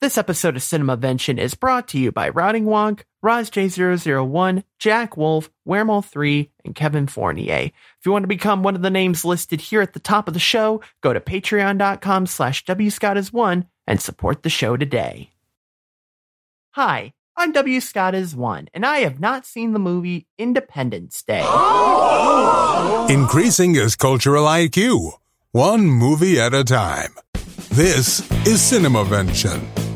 This episode of Cinemavention is brought to you by Routing Wonk, RozJ001, Jack Wolf, Weremole3, and Kevin Fournier. If you want to become one of the names listed here at the top of the show, go to patreon.com slash wscottis1 and support the show today. Hi, I'm W. Scott is one, and I have not seen the movie Independence Day. Increasing his cultural IQ, one movie at a time. This is Cinemavention.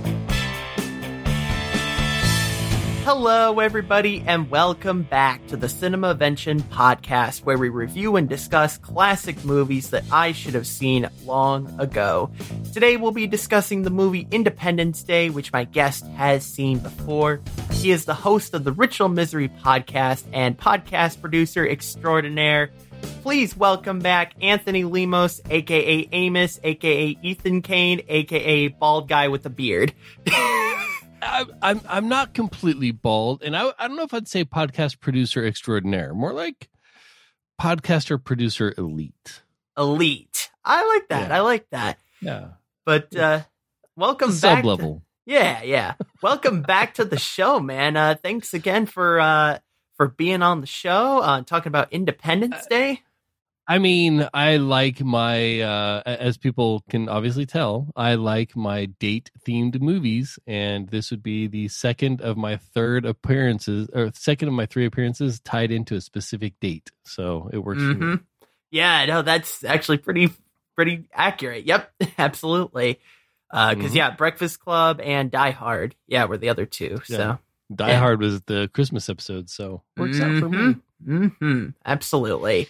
Hello, everybody, and welcome back to the Cinema Cinemavention podcast, where we review and discuss classic movies that I should have seen long ago. Today, we'll be discussing the movie Independence Day, which my guest has seen before. He is the host of the Ritual Misery podcast and podcast producer extraordinaire. Please welcome back Anthony Lemos, aka Amos, aka Ethan Kane, aka Bald Guy with a Beard. I, I'm I'm not completely bald, and I I don't know if I'd say podcast producer extraordinaire. More like podcaster producer elite. Elite. I like that. Yeah. I like that. Yeah, But uh welcome back. to- level. yeah, yeah. Welcome back to the show, man. Uh thanks again for uh for being on the show, uh talking about Independence Day. I mean, I like my uh as people can obviously tell, I like my date themed movies, and this would be the second of my third appearances, or second of my three appearances tied into a specific date. So it works for me. Mhm. Yeah, no, that's actually pretty pretty accurate. Yep, absolutely. Uh because Mhm. yeah, Breakfast Club and Die Hard, yeah, were the other two. Yeah. So Die Yeah. Hard was the Christmas episode, so works out for me. hmm Absolutely.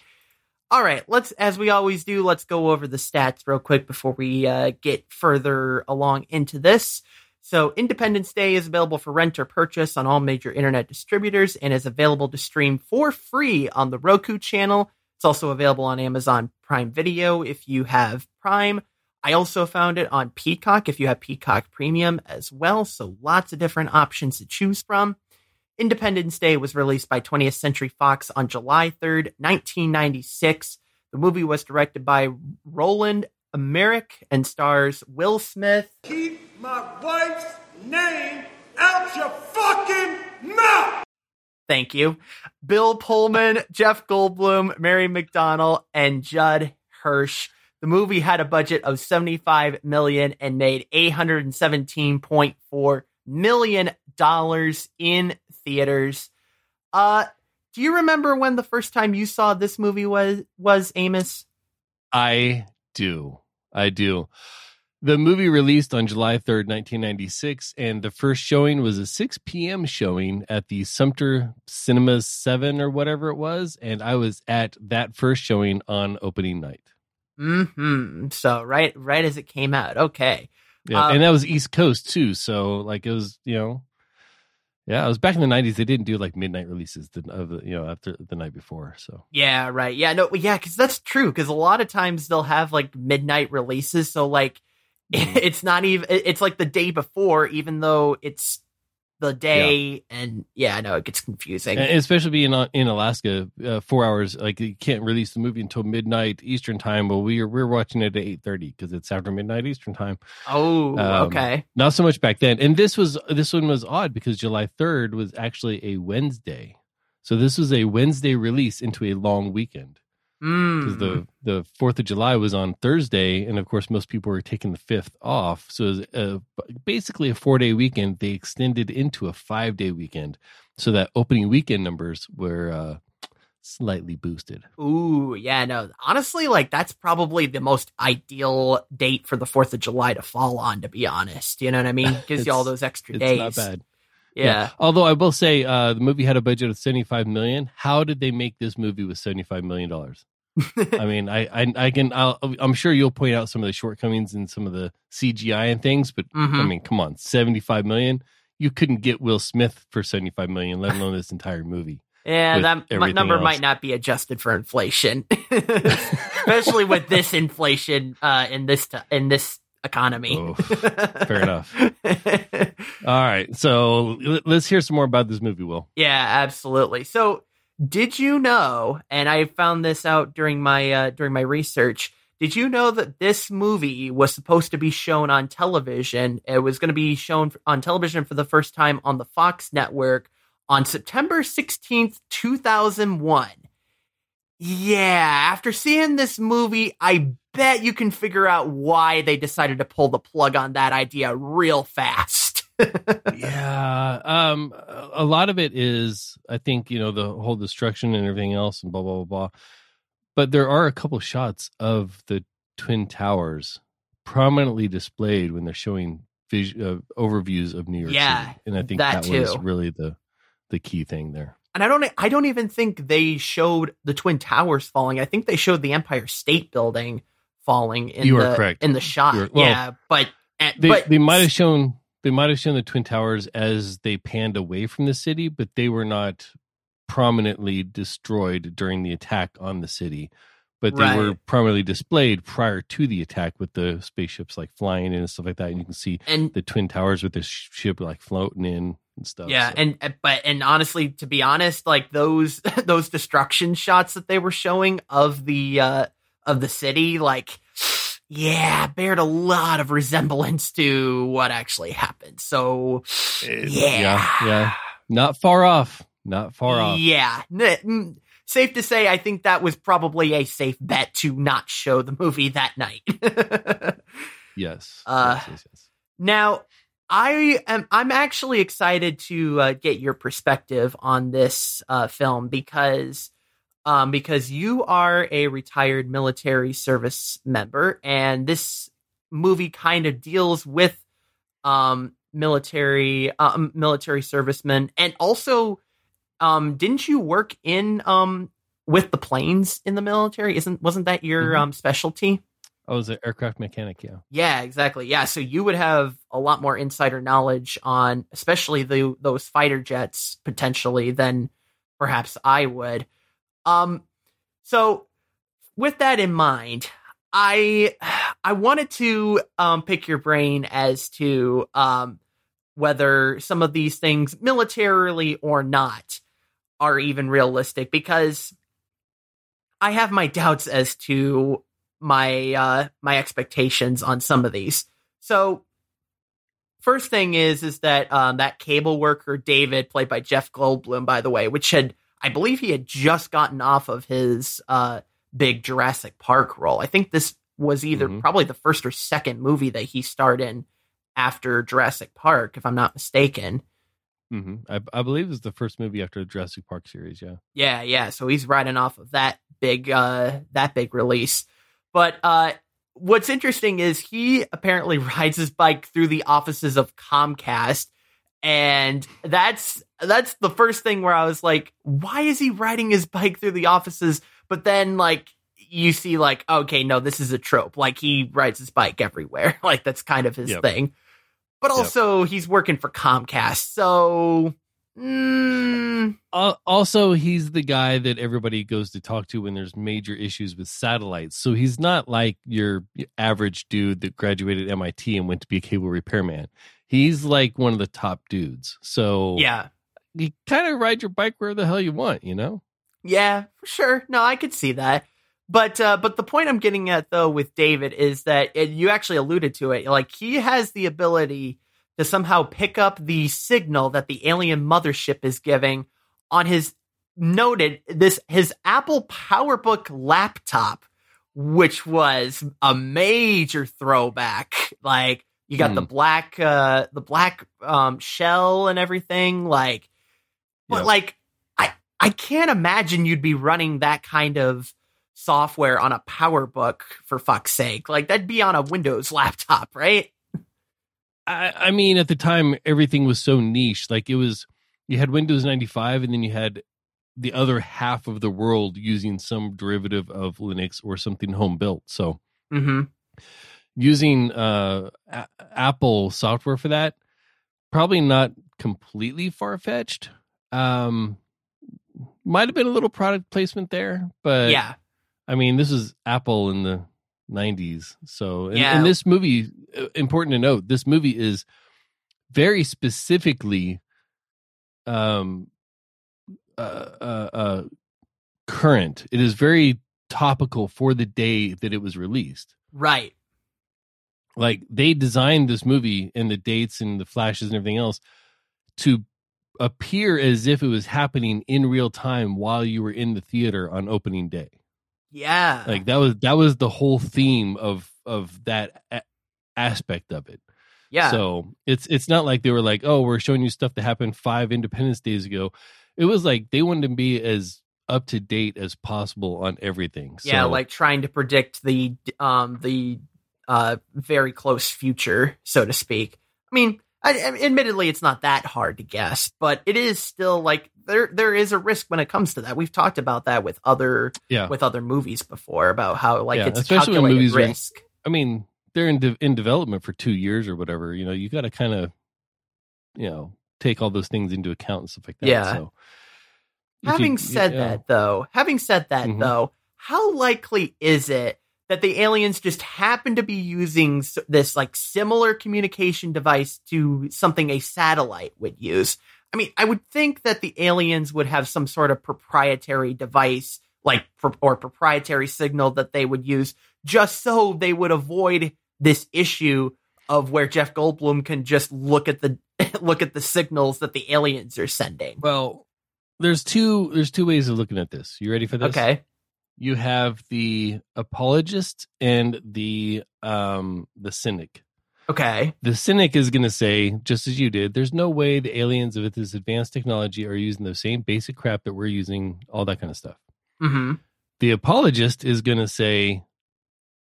All right, let's as we always do, let's go over the stats real quick before we uh, get further along into this. So, Independence Day is available for rent or purchase on all major internet distributors and is available to stream for free on the Roku channel. It's also available on Amazon Prime Video if you have Prime. I also found it on Peacock if you have Peacock Premium as well. So, lots of different options to choose from. Independence Day was released by 20th Century Fox on July 3rd, 1996. The movie was directed by Roland Emmerich and stars Will Smith, Keep my wife's name out your fucking mouth! thank you, Bill Pullman, Jeff Goldblum, Mary McDonnell, and Judd Hirsch. The movie had a budget of 75 million and made 817.4 million dollars in theaters. Uh do you remember when the first time you saw this movie was was Amos? I do. I do. The movie released on July 3rd, 1996, and the first showing was a 6 p.m. showing at the Sumter Cinemas 7 or whatever it was. And I was at that first showing on opening night. Hmm. So right, right as it came out. Okay. Yeah. Um, and that was East Coast too. So, like, it was, you know, yeah, it was back in the 90s. They didn't do like midnight releases the, of the, you know, after the night before. So, Yeah. Right. Yeah. No. Yeah. Because that's true. Because a lot of times they'll have like midnight releases. So like, Mhm. it's not even. It's like the day before, even though it's the day. And yeah, I know it gets confusing. And especially being in Alaska, uh, four hours like you can't release the movie until midnight Eastern time. but we are we're watching it at eight thirty because it's after midnight Eastern time. oh. um, okay. Not so much back then. And this was this one was odd because July third was actually a Wednesday, so this was a Wednesday release into a long weekend because Mm. the the Fourth of July was on Thursday, and of course most people were taking the fifth off. So it was a, basically a four day weekend. They extended into a five day weekend, so that opening weekend numbers were uh, slightly boosted. Ooh, yeah, no. Honestly, like that's probably the most ideal date for the Fourth of July to fall on. To be honest, you know what I mean? Gives you all those extra It's days. not bad. Yeah. Although I will say, uh, the movie had a budget of seventy five million. How did they make this movie with seventy five million dollars? I mean, I, I, I can, I'll, I'm sure you'll point out some of the shortcomings and some of the CGI and things, but I Mhm. mean, come on, 75 million. You couldn't get Will Smith for 75 million, let alone this entire movie. Yeah, that number else. might not be adjusted for inflation, especially with this inflation uh, in this t- in this economy. Oh, fair enough. All right. So let's hear some more about this movie, Will. Yeah, absolutely. So, did you know? And I found this out during my uh, during my research. did you know that this movie was supposed to be shown on television? It was going to be shown on television for the first time on the Fox network on September 16th, 2001. Yeah, after seeing this movie, I bet you can figure out why they decided to pull the plug on that idea real fast. yeah. Um, a lot of it is, I think, you know, the whole destruction and everything else and blah, blah, blah, blah. But there are a couple shots of the Twin Towers prominently displayed when they're showing vis- uh, overviews of New York Yeah, City. And I think that that, was really the, the key thing there. and I don't I don't even think they showed the Twin Towers falling. I think they showed the Empire State Building falling in You the correct. in the shot. Well, yeah, but eh, They, but they might have shown they might have shown the twin towers as they panned away from the city, but they were not prominently destroyed during the attack on the city. But they were Right. prominently displayed prior to the attack with the spaceships like flying in and stuff like that. And you can see and the twin towers with the sh- ship like floating in and stuff. yeah, so. and eh, but and honestly, to be honest, like those those destruction shots that they were showing of the uh of the city, like yeah, bared a lot of resemblance to what actually happened. So yeah, yeah, yeah. not far off. Not far off. Yeah. Safe to say, I think that was probably a safe bet to not show the movie that night. Yes. Uh, yes, yes, yes. now, I am I'm actually excited to uh, get your perspective on this uh, film because um, because you are a retired military service member, and this movie kind of deals with um, military um, military servicemen, and also um, didn't you work in um, with the planes in the military? Isn't wasn't that your Mhm. um, specialty? I was an aircraft mechanic. Yeah. Yeah, exactly. Yeah, so you would have a lot more insider knowledge on, especially the those fighter jets potentially than perhaps I would. Um, so with that in mind, I I wanted to um pick your brain as to um whether some of these things, militarily or not, are even realistic because I have my doubts as to my uh my expectations on some of these. So first thing is is that um that cable worker David played by Jeff Goldblum by the way, which had I believe he had just gotten off of his uh big Jurassic Park role. I think this was either Mhm. probably the first or second movie that he starred in after Jurassic Park if I'm not mistaken. hmm I, I believe it was the first movie after the Jurassic Park series. Yeah. Yeah, yeah. So he's riding off of that big uh that big release. But uh what's interesting is he apparently rides his bike through the offices of Comcast and that's that's the first thing where I was like, why is he riding his bike through the offices? But then like you see like, okay, no, this is a trope. Like he rides his bike everywhere. like that's kind of his Yep. thing. But Yep. also he's working for Comcast. So mm, Uh, also, he's the guy that everybody goes to talk to when there's major issues with satellites. So he's not like your average dude that graduated MIT and went to be a cable repairman. He's like one of the top dudes. So yeah. you kind of ride your bike where the hell you want, you know? Yeah, for sure. No, I could see that. But uh, but the point I'm getting at though with David is that you actually alluded to it. Like he has the ability to somehow pick up the signal that the alien mothership is giving on his noted this his Apple PowerBook laptop, which was a major throwback. Like you got Hmm. the black uh the black um shell and everything. Like but Yep. like I I can't imagine you'd be running that kind of software on a PowerBook for fuck's sake. Like that'd be on a Windows laptop, right? I, I mean, at the time, everything was so niche. Like it was, you had Windows 95 and then you had the other half of the world using some derivative of Linux or something home built. So Mm-hmm. Using uh, a- Apple software for that, probably not completely far fetched. Um, might have been a little product placement there, but yeah. I mean, this is Apple in the 90s. So, and, Yeah. and this movie, uh, important to note, this movie is very specifically um uh, uh, uh, current. It is very topical for the day that it was released. Right. Like they designed this movie and the dates and the flashes and everything else to appear as if it was happening in real time while you were in the theater on opening day. Yeah. Like that was that was the whole theme of of that a- aspect of it. yeah. So it's it's not like they were like, oh, we're showing you stuff that happened five Independence Days ago. It was like they wanted to be as up to date as possible on everything. yeah, So, like trying to predict the um the uh very close future, so to speak. I mean, I, admittedly, it's not that hard to guess, but it is still like there there is a risk when it comes to that. We've talked about that with other yeah. with other movies before about how like Yeah, it's especially when calculated movies are- risk. I mean, they're in de- in development for two years or whatever. You know, you got to kind of, you know, take all those things into account and stuff like that. Yeah. So, Having you- said yeah. that, though, having said that, Mhm. though, how likely is it that the aliens just happen to be using this like similar communication device to something a satellite would use? I mean, I would think that the aliens would have some sort of proprietary device, like or proprietary signal that they would use just so they would avoid this issue of where Jeff Goldblum can just look at the look at the signals that the aliens are sending. Well, there's two there's two ways of looking at this. You ready for this? Okay. You have the apologist and the um the cynic. Okay. The cynic is going to say, just as you did, there's no way the aliens with this advanced technology are using the same basic crap that we're using, all that kind of stuff. Mm-hmm. The apologist is going to say,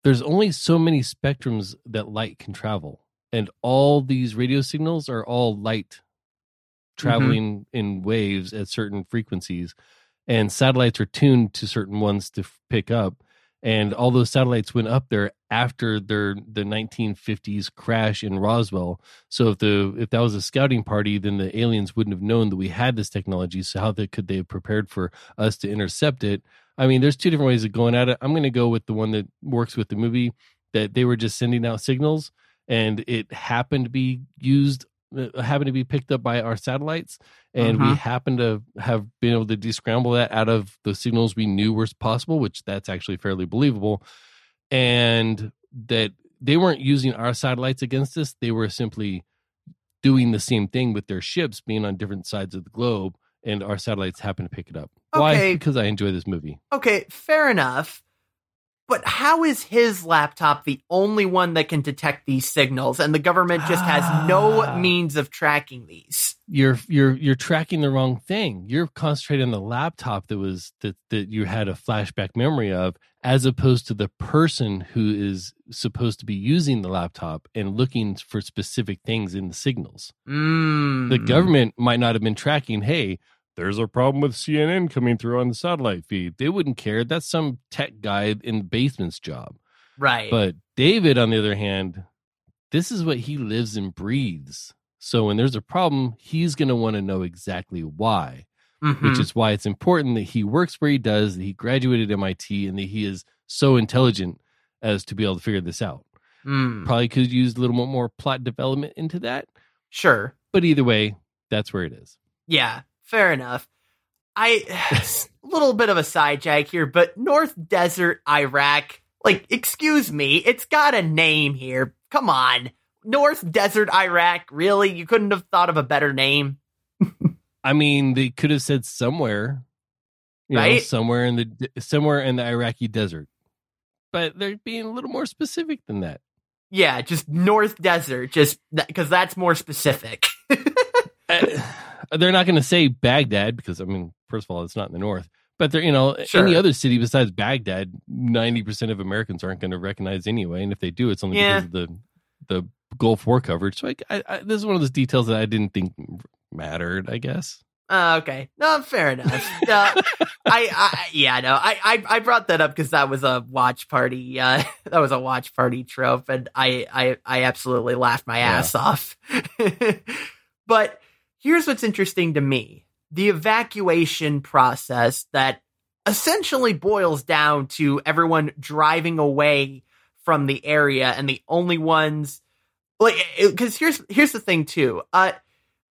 there's only so many spectrums that light can travel. And all these radio signals are all light traveling in waves at certain frequencies. And satellites are tuned to certain ones to f- pick up. And all those satellites went up there after their the 1950s crash in Roswell. So if the if that was a scouting party, then the aliens wouldn't have known that we had this technology. So how they, could they have prepared for us to intercept it? I mean, there's two different ways of going at it. I'm going to go with the one that works with the movie that they were just sending out signals and it happened to be used, uh, happened to be picked up by our satellites. And we Mhm. happened to have been able to descramble that out of the signals we knew were possible, which that's actually fairly believable. And that they weren't using our satellites against us. They were simply doing the same thing with their ships being on different sides of the globe. And our satellites happened to pick it up. Why? Okay. Because I enjoy this movie. Okay, fair enough. But how is his laptop the only one that can detect these signals and the government just has no Ah. means of tracking these? you're you're you're tracking the wrong thing. You're concentrating on the laptop that was that that you had a flashback memory of, as opposed to the person who is supposed to be using the laptop and looking for specific things in the signals. Mm. The government might not have been tracking. Hey, there's a problem with CNN coming through on the satellite feed. They wouldn't care. That's some tech guy in the basement's job. Right. But David, on the other hand, this is what he lives and breathes. So when there's a problem, he's going to want to know exactly why, Mhm. which is why it's important that he works where he does, that he graduated MIT, and that he is so intelligent as to be able to figure this out. Mm. Probably could use a little more plot development into that. Sure. But either way, that's where it is. Yeah, fair enough. I a little bit of a sidejack here, but North Desert, Iraq. Like, excuse me, it's got a name here. Come on. North Desert, Iraq. Really? You couldn't have thought of a better name? I mean, they could have said somewhere, you know, Right? somewhere in the somewhere in the Iraqi desert, but they're being a little more specific than that. Yeah, just North Desert, just because that's more specific. Uh, they're not going to say Baghdad because I mean, first of all, it's not in the north. But they're you know Sure. any other city besides Baghdad, ninety percent of Americans aren't going to recognize anyway, and if they do, it's only Yeah. because of the the Gulf War coverage. So I, I, I, this is one of those details that I didn't think mattered. I guess. Uh, okay, no, fair enough. No, I, I, yeah, no, I, I, I brought that up because that was a watch party. Uh, that was a watch party trope, and I, I, I absolutely laughed my Yeah. ass off. but here's what's interesting to me: the evacuation process that essentially boils down to everyone driving away from the area, and the only ones, like, because here's here's the thing too. Uh,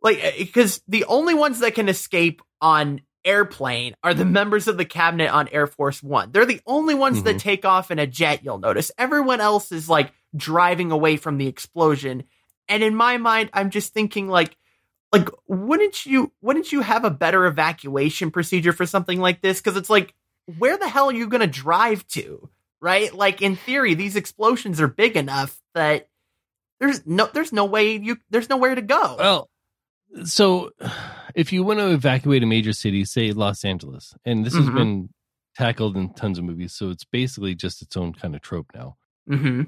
like because the only ones that can escape on airplane are the members of the cabinet on Air Force One. They're the only ones that Mhm. take off in a jet, you'll notice. Everyone else is like driving away from the explosion. And in my mind, I'm just thinking like, like, wouldn't you wouldn't you have a better evacuation procedure for something like this? Because it's like, where the hell are you gonna drive to? Right? Like in theory, these explosions are big enough that there's no there's no way you there's nowhere to go. Well, so if you want to evacuate a major city, say Los Angeles, and this has Mhm. been tackled in tons of movies, so it's basically just its own kind of trope now. mm-hmm.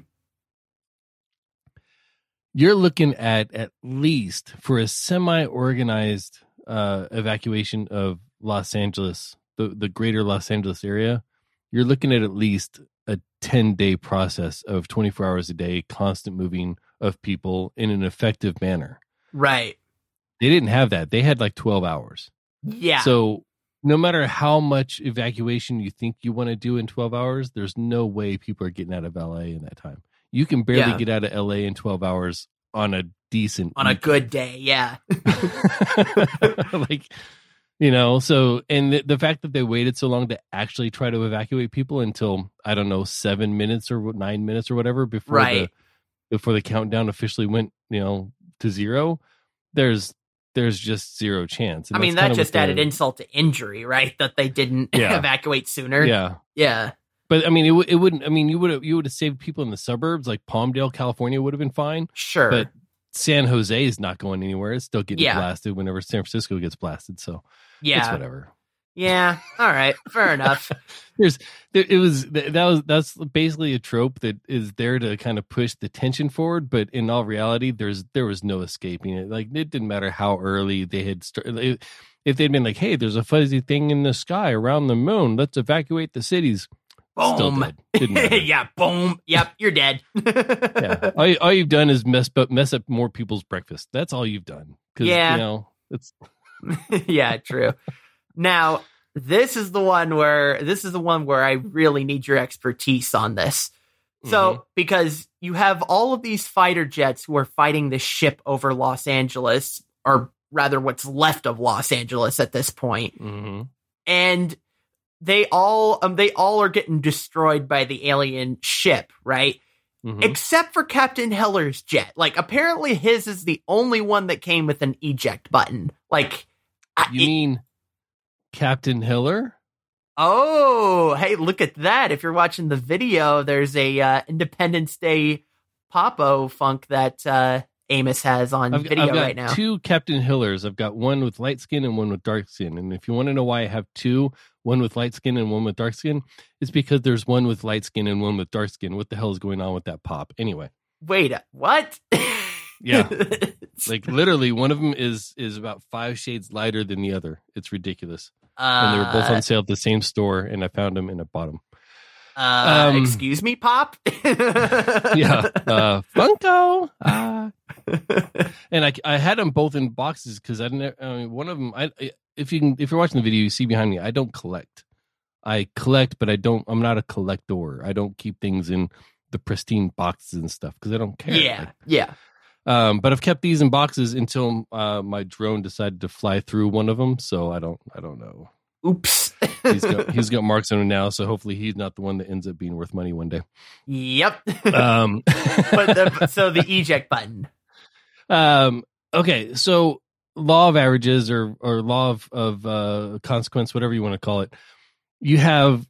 You're looking at at least for a semi-organized uh, evacuation of Los Angeles, the the greater Los Angeles area. You're looking at at least a 10 day process of 24 hours a day, constant moving of people in an effective manner. Right. They didn't have that. They had like 12 hours. Yeah. So no matter how much evacuation you think you want to do in 12 hours, there's no way people are getting out of LA in that time. You can barely Yeah. get out of LA in 12 hours on a decent on a good day, yeah. like you know so and the, the fact that they waited so long to actually try to evacuate people until i don't know seven minutes or nine minutes or whatever before Right. the before the countdown officially went you know to zero there's there's just zero chance And I mean, that just added insult to injury, right? That they didn't Yeah. evacuate sooner. yeah Yeah. But i mean it, w- it wouldn't i mean you would have you would have saved people in the suburbs like palmdale california would have been fine Sure. but san jose is not going anywhere it's still getting Yeah. blasted whenever san francisco gets blasted so it's yeah. whatever Yeah. All right. Fair enough. there's there, it was that was that's basically a trope that is there to kind of push the tension forward but in all reality there's there was no escaping it like it didn't matter how early they had started if they'd been like hey there's a fuzzy thing in the sky around the moon let's evacuate the cities Boom. yeah. Boom. Yep. You're dead. yeah all, all you've done is mess up mess up more people's breakfast that's all you've done Yeah. you know it's yeah, true. Now, this is the one where this is the one where I really need your expertise on this. So, Mm-hmm. because you have all of these fighter jets who are fighting this ship over Los Angeles, or rather, what's left of Los Angeles at this point, Mhm. and they all um they all are getting destroyed by the alien ship, right? Mhm. Except for Captain Heller's jet. Like, apparently, his is the only one that came with an eject button. Like, I- you mean captain Hiller? Oh, hey, look at that. If you're watching the video, there's a uh, Independence Day popo funk that uh, Amos has on I've, video I've got right now. two Captain Hillers. I've got one with light skin and one with dark skin. And if you want to know why I have two, one with light skin and one with dark skin, it's because there's one with light skin and one with dark skin. What the hell is going on with that pop? Anyway, Wait, uh, what? Yeah. like literally, one of them is is about five shades lighter than the other. It's ridiculous. And they were both Uh, on sale at the same store, and I found them and I bought them. Uh, um, excuse me, Pop? Yeah, uh, Funko. Ah. and I, I had them both in boxes because I didn't. I mean, one of them. I I- if you can if you're watching the video, you see behind me. I don't collect. I collect, but I don't. I'm not a collector. I don't keep things in the pristine boxes and stuff because I don't care. yeah, Like, yeah. um, but I've kept these in boxes until uh, my drone decided to fly through one of them. So I don't. I don't know. Oops. He's got he's got marks on him now. So hopefully he's not the one that ends up being worth money one day. yep. Um, but the, so the eject button. Um, okay, so law of averages or or law of of uh, consequence, whatever you want to call it. You have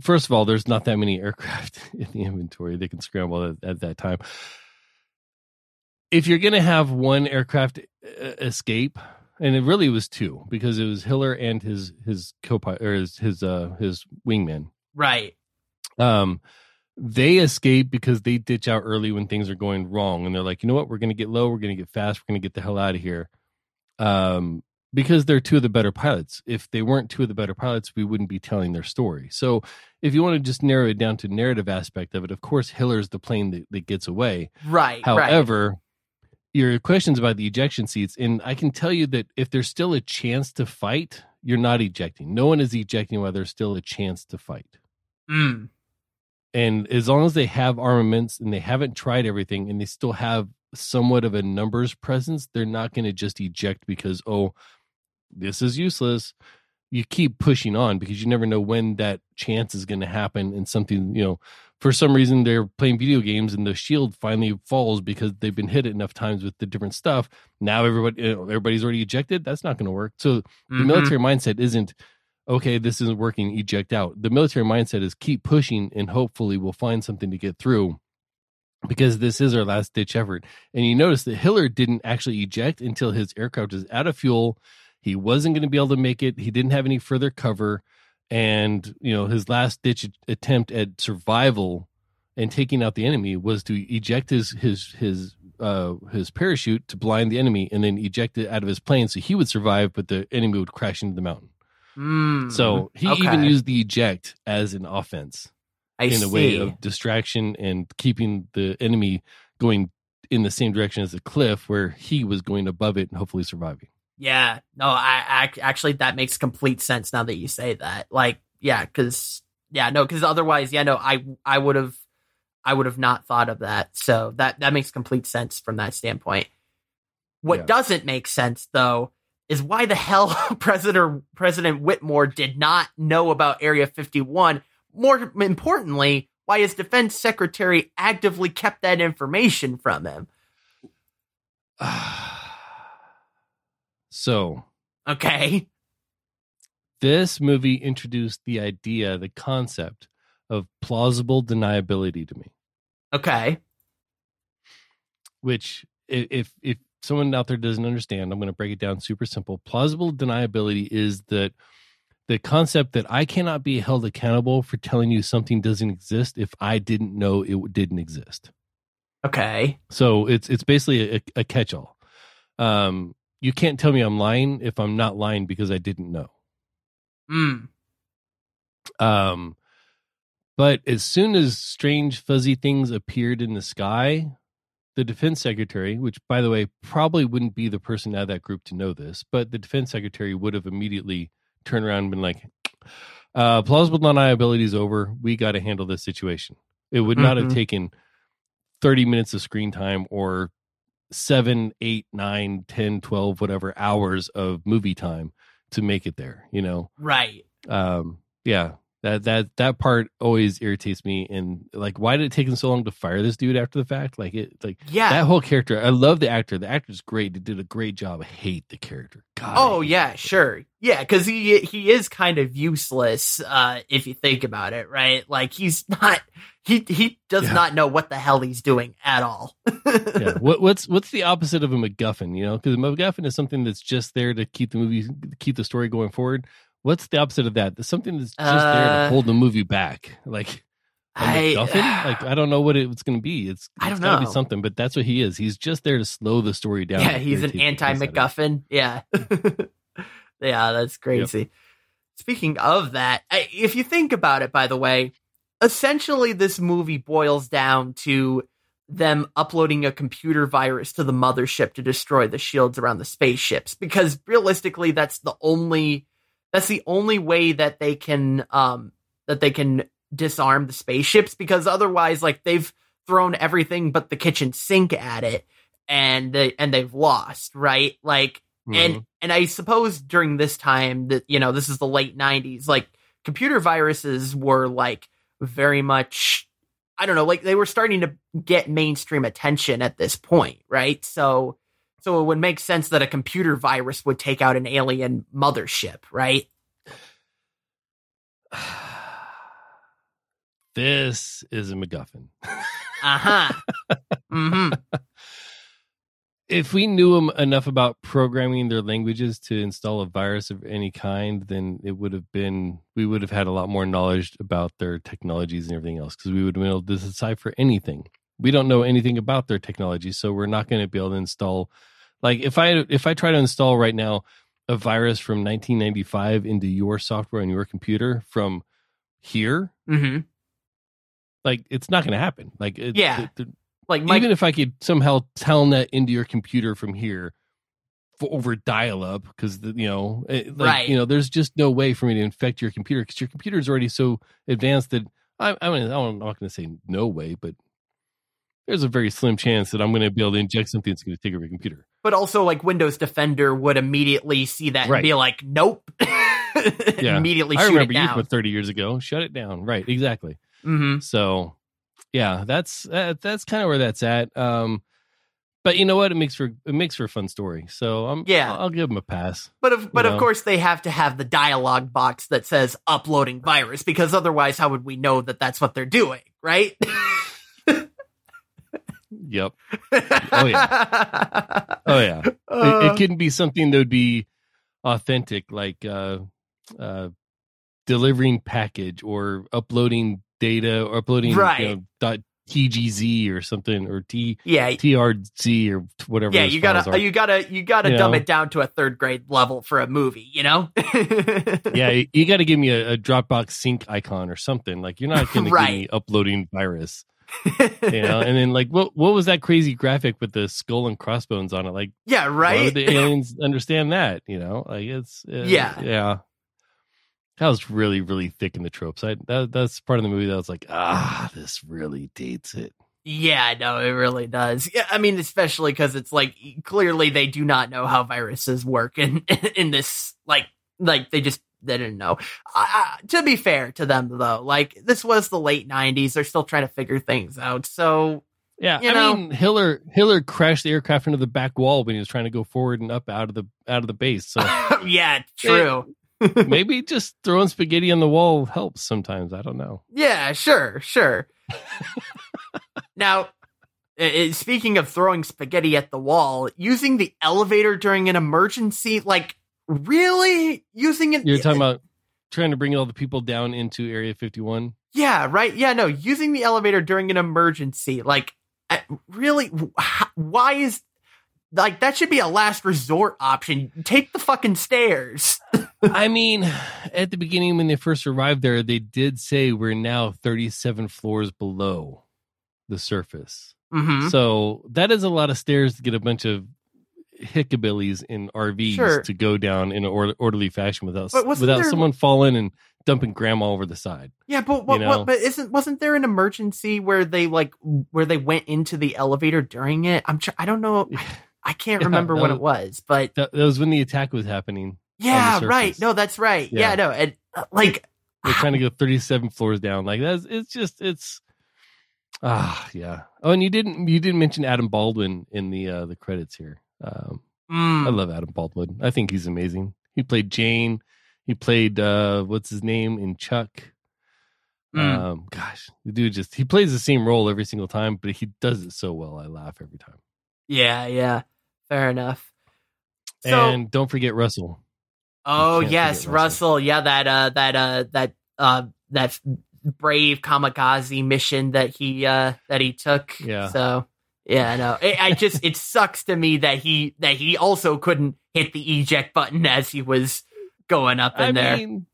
first of all, there's not that many aircraft in the inventory they can scramble at, at that time. If you're going to have one aircraft uh, escape, and it really was two because it was Hiller and his his co-pilot or his his uh his wingman. Right. um they escape because they ditch out early when things are going wrong and they're like you know what? We're going to get low. We're going to get fast. We're going to get the hell out of here. Um because they're two of the better pilots. If they weren't two of the better pilots we wouldn't be telling their story. So if you want to just narrow it down to narrative aspect of it of course hiller's the plane that, that gets away. Right. right. Your questions about the ejection seats, and I can tell you that if there's still a chance to fight, you're not ejecting. No one is ejecting while there's still a chance to fight. Mm. And as long as they have armaments and they haven't tried everything and they still have somewhat of a numbers presence, they're not going to just eject because, oh, this is useless, you keep pushing on because you never know when that chance is going to happen and something, you know, for some reason they're playing video games and the shield finally falls because they've been hit enough times with the different stuff. Now everybody, you know, everybody's already ejected. That's not going to work. So the Mhm. military mindset isn't okay. This isn't working. Eject out. The military mindset is keep pushing and hopefully we'll find something to get through because this is our last ditch effort. And you notice that Hiller didn't actually eject until his aircraft was out of fuel. He wasn't going to be able to make it. He didn't have any further cover. And, you know, his last ditch attempt at survival and taking out the enemy was to eject his, his, his, uh, his parachute to blind the enemy and then eject it out of his plane so he would survive, but the enemy would crash into the mountain. Mm, So he okay. even used the eject as an offense I in a way of distraction and keeping the enemy going in the same direction as the cliff where he was going above it and hopefully surviving. Yeah, no, I, I actually that makes complete sense now that you say that. Like, yeah, because yeah, no, because otherwise, yeah, no, I I would have I would have not thought of that. So that that makes complete sense from that standpoint. What Yeah. doesn't make sense though is why the hell President President Whitmore did not know about Area 51. More importantly, why his defense secretary actively kept that information from him. so Okay. this movie introduced the idea, the concept of plausible deniability to me, Okay. which if if someone out there doesn't understand, I'm going to break it down super simple. Plausible deniability is that the concept that I cannot be held accountable for telling you something doesn't exist if I didn't know it didn't exist. Okay. So it's it's basically a, a catch-all. Um, you can't tell me I'm lying if I'm not lying because I didn't know. Mm. Um, but as soon as strange fuzzy things appeared in the sky, the defense secretary, which by the way probably wouldn't be the person out of that group to know this, but the defense secretary would have immediately turned around and been like, uh, "Plausible deniability is over. We got to handle this situation." It would not have Mhm. taken thirty minutes of screen time or seven, eight, nine, ten, twelve, whatever hours of movie time to make it there. You know, Right. um yeah that that that part always irritates me and like why did it take him so long to fire this dude after the fact like it like Yeah. that whole character i love the actor the actor's great he did a great job i hate the character God, oh yeah, sure. Yeah, because he he is kind of useless uh, if you think about it, right? Like he's not he he does Yeah. not know what the hell he's doing at all. yeah what, what's what's the opposite of a macguffin you know because a macguffin is something that's just there to keep the movie keep the story going forward what's the opposite of that There's something that's just there Uh, to hold the movie back like a I MacGuffin? like I don't know what it's going to be. It's, I don't gotta know. be something, but that's what he is. He's just there to slow the story down. yeah, he's an anti piss out of it. MacGuffin. Yeah, yeah, that's crazy. Speaking of that, if you think about it, by the way, essentially this movie boils down to them uploading a computer virus to the mothership to destroy the shields around the spaceships because realistically that's the only that's the only way that they can um that they can disarm the spaceships because otherwise like they've thrown everything but the kitchen sink at it and they and they've lost right like Mhm. and and I suppose during this time that you know this is the late '90s, like computer viruses were like very much, I don't know, like they were starting to get mainstream attention at this point, right? So so it would make sense that a computer virus would take out an alien mothership, right? this is a MacGuffin. Uh huh. hmm if we knew em- enough about programming their languages to install a virus of any kind, then it would have been we would have had a lot more knowledge about their technologies and everything else because we would have been able to decipher anything. We don't know anything about their technology, so we're not going to be able to install. Like if I if I try to install right now a virus from 1995 into your software on your computer from here, hmm like it's not going to happen. Like it, Yeah. the- the- Like Mike, even if I could somehow telnet into your computer from here for over dial up, because you know, it, like, Right. You know, there's just no way for me to infect your computer because your computer is already so advanced that I, I mean, I'm not going to say no way, but there's a very slim chance that I'm going to be able to inject something that's going to take over your computer. but also like Windows Defender would immediately see that Right. and be like, nope. Yeah. immediately I remember you from 30 years ago. Shut it down. Right. Exactly. hmm So, yeah, that's uh, that's kind of where that's at. Um, but you know what? It makes for it makes for a fun story. So I'm Yeah. I'll, I'll give them a pass. But of but You of course they have to have the dialogue box that says uploading virus because otherwise how would we know that that's what they're doing, right? Yep. Oh, yeah. Oh yeah. it, Uh, it couldn't be something that would be authentic, like uh, uh, delivering package or uploading data or uploading Right. you know, dot TGZ or something or T yeah, TRZ or whatever. yeah, you gotta are. you gotta you gotta You dumb know? it down to a third grade level for a movie, you know? yeah, you, you got to give me a, a Dropbox sync icon or something. Like you're not going Right. to give me uploading virus, you know. and then like, what what was that crazy graphic with the skull and crossbones on it? Like, yeah, right. the aliens understand that? You know, like it's uh, Yeah. yeah. That was really really thick in the tropes. I that, that's part of the movie that was like, ah, this really dates it. Yeah, no, it really does. Yeah, I mean, especially because it's like clearly they do not know how viruses work in in this. Like, like they just they didn't know. Uh, to be fair to them, though, like this was the late '90s. They're still trying to figure things out. So Yeah, You I know? mean, Hiller Hiller crashed the aircraft into the back wall when he was trying to go forward and up out of the out of the base. So yeah, true. Maybe just throwing spaghetti on the wall helps sometimes. I don't know. Yeah, sure, sure. now, uh, speaking of throwing spaghetti at the wall, using the elevator during an emergency, like really using it. You're talking about trying to bring all the people down into Area 51. Yeah, right. Yeah, no, using the elevator during an emergency, like, really, wh- why is like that should be a last resort option? Take the fucking stairs. I mean, at the beginning when they first arrived there, they did say we're now 37 floors below the surface. hmm So that is a lot of stairs to get a bunch of hickabillies in RVs Sure. to go down in an or- orderly fashion without without there- someone falling and dumping grandma over the side. Yeah, but what, You what? But isn't wasn't there an emergency where they like where they went into the elevator during it? I'm tr- I don't know. I, can't Yeah, remember what was- it was, but That, that was when the attack was happening. yeah, right. No, that's right. Yeah, Yeah. no, and uh, like They're trying to go 37 floors down. Like that's it's just it's ah yeah. Oh, and you didn't you didn't mention Adam Baldwin in the uh the credits here. Um mm, I love Adam Baldwin. I think he's amazing. He played Jayne. He played uh what's his name in Chuck. Mm. Um gosh, the dude just he plays the same role every single time, but he does it so well. I laugh every time. yeah, yeah. Fair enough. So, and don't forget Russell. oh yes, Russell. Russell. Yeah, that uh, that uh, that uh, that brave kamikaze mission that he uh that he took. Yeah. So yeah, no, it, I just it sucks to me that he that he also couldn't hit the eject button as he was going up in I there. mean,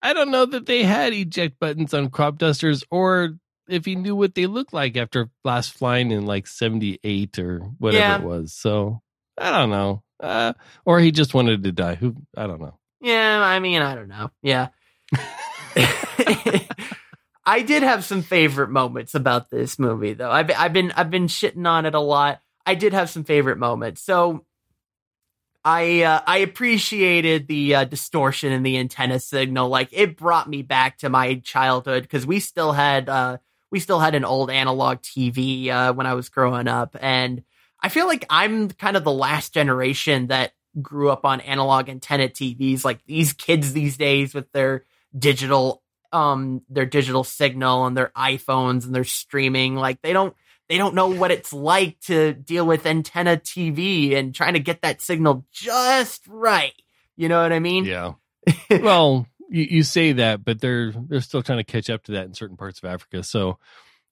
I don't know that they had eject buttons on crop dusters or if he knew what they looked like after last flying in like 78 or whatever Yeah. it was. So I don't know. Uh, or he just wanted to die. Who I don't know. Yeah, I mean, I don't know. Yeah. I did have some favorite moments about this movie though. I've I've been I've been shitting on it a lot. I did have some favorite moments. So I uh, I appreciated the uh, distortion in the antenna signal. Like it brought me back to my childhood because we still had uh, we still had an old analog TV uh, when I was growing up, and I feel like I'm kind of the last generation that grew up on analog antenna TVs. Like these kids these days with their digital um their digital signal and their iPhones and their streaming, like they don't they don't know what it's like to deal with antenna TV and trying to get that signal just right. You know what I mean? Yeah. well, you, you say that, but they're they're still trying to catch up to that in certain parts of Africa. So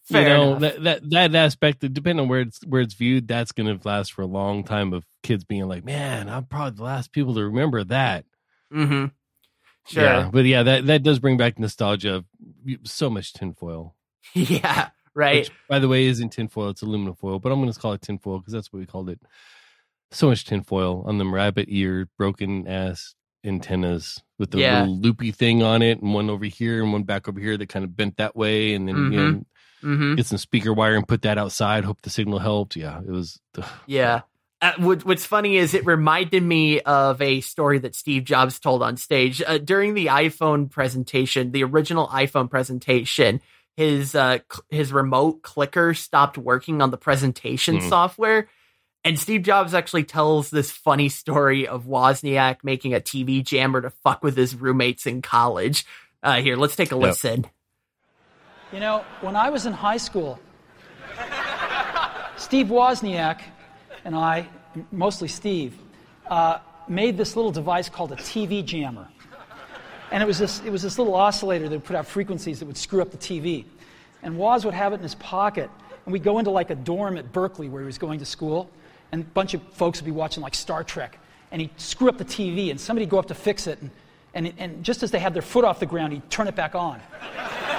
Fair you know enough. that that that aspect, depending on where it's where it's viewed, that's going to last for a long time. Of kids being like, "Man, I'm probably the last people to remember that." Mm-hmm. Sure. Yeah, but yeah, that that does bring back nostalgia of so much tinfoil. Yeah, right. Which, by the way, isn't tinfoil; it's aluminum foil. But I'm going to call it tinfoil because that's what we called it. So much tinfoil on them rabbit ear, broken ass antennas with the Yeah. little loopy thing on it, and one over here and one back over here that kind of bent that way, and then you know mm-hmm. get some speaker wire and put that outside. Hope the signal helped. Yeah, it was. ugh. Yeah. Uh, what, what's funny is it reminded me of a story that Steve Jobs told on stage uh, during the iPhone presentation, the original iPhone presentation. His uh, cl- his remote clicker stopped working on the presentation Mhm. software, and Steve Jobs actually tells this funny story of Wozniak making a TV jammer to fuck with his roommates in college. Uh, here, let's take a Yep. listen. You know, when I was in high school, Steve Wozniak and I, mostly Steve, uh, made this little device called a TV jammer. And it was, this, it was this little oscillator that would put out frequencies that would screw up the TV. And Woz would have it in his pocket. And we'd go into like a dorm at Berkeley where he was going to school. And a bunch of folks would be watching like Star Trek. And he'd screw up the TV, and somebody'd go up to fix it. And, and, and just as they had their foot off the ground, he'd turn it back on.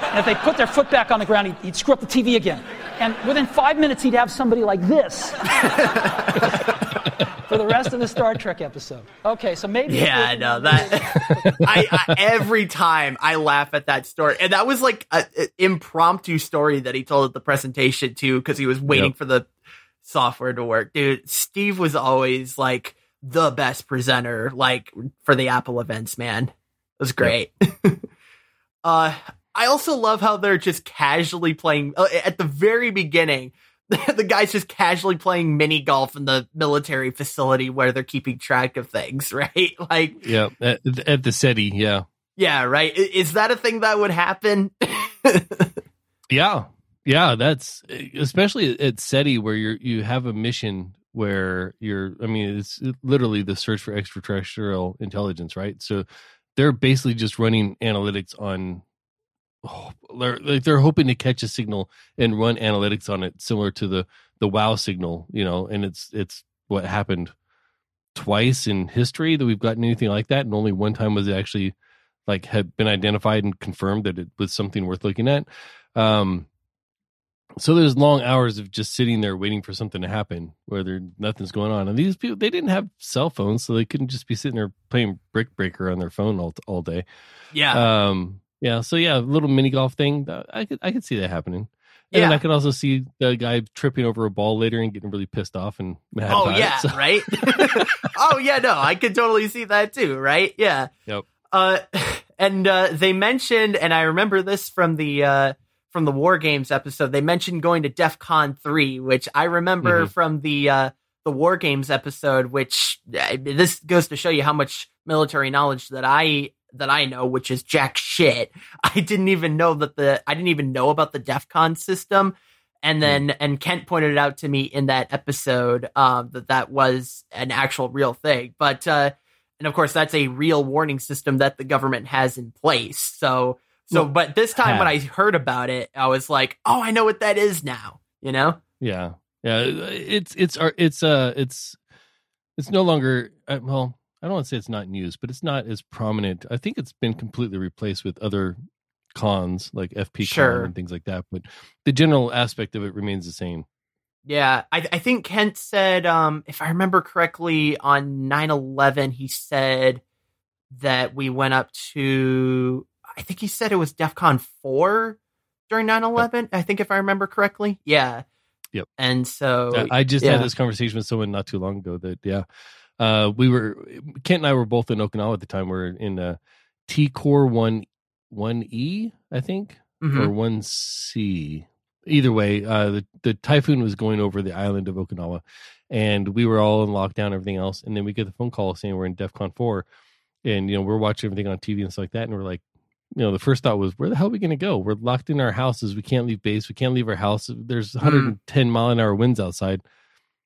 And if they put their foot back on the ground, he'd, he'd screw up the TV again. And within five minutes, he'd have somebody like this for the rest of the Star Trek episode. Okay, so maybe. Yeah, working no, on that I, I every time I laugh at that story, and that was like an impromptu story that he told at the presentation too, because he was waiting Yep. for the software to work. Dude, Steve was always like the best presenter, like for the Apple events. Man, it was great. uh, I also love how they're just casually playing uh, at the very beginning. The guy's just casually playing mini golf in the military facility where they're keeping track of things, right? Like, Yeah, at, at the SETI, Yeah, yeah, right. Is that a thing that would happen? yeah, yeah. That's especially at SETI where you're you have a mission where you're. I mean, it's literally the search for extraterrestrial intelligence, right? So they're basically just running analytics on. Oh, they're like they're hoping to catch a signal and run analytics on it, similar to the the WoW signal, you know. And it's it's what happened twice in history that we've gotten anything like that, and only one time was it actually like had been identified and confirmed that it was something worth looking at. Um, so there's long hours of just sitting there waiting for something to happen where there nothing's going on. And these people they didn't have cell phones, so they couldn't just be sitting there playing Brick Breaker on their phone all all day. yeah. Um, yeah, so yeah, a little mini golf thing. I could I could see that happening. And Yeah. I could also see the guy tripping over a ball later and getting really pissed off and mad oh about yeah, it. So- right. oh yeah, no, I could totally see that too, right? Yeah. Yep. Uh, and uh, they mentioned, and I remember this from the uh, from the War Games episode. They mentioned going to DEF CON three, which I remember Mhm. from the uh, the War Games episode. Which uh, this goes to show you how much military knowledge that I that I know, which is jack shit. I didn't even know that the I didn't even know about the DEF CON system. And then, and Kent pointed it out to me in that episode um, that that was an actual real thing. But uh, and of course, that's a real warning system that the government has in place. So, so, but this time when I heard about it, I was like, oh, I know what that is now. You know? Yeah, yeah. It's it's it's uh it's it's no longer uh, well. I don't want to say it's not news, but it's not as prominent. I think it's been completely replaced with other cons like FP Sure. And things like that. But the general aspect of it remains the same. Yeah, I, I think Kent said, um, if I remember correctly, on 9-11, he said that we went up to, I think he said it was DEF CON 4 during 9-11, I think if I remember correctly. Yeah. Yep. And so, I- I just yeah. had this conversation with someone not too long ago that yeah, uh, we were Kent and I were both in Okinawa at the time. We are in uh, T Core one one E, I think, Mhm. or one C. Either way, uh, the the typhoon was going over the island of Okinawa, and we were all in lockdown, everything else. And then we get the phone call saying we're in DefCon four, and you know we're watching everything on TV and stuff like that, and we're like. You know, the first thought was, where the hell are we going to go? We're locked in our houses. We can't leave base. We can't leave our house. There's 110 mile an hour winds outside.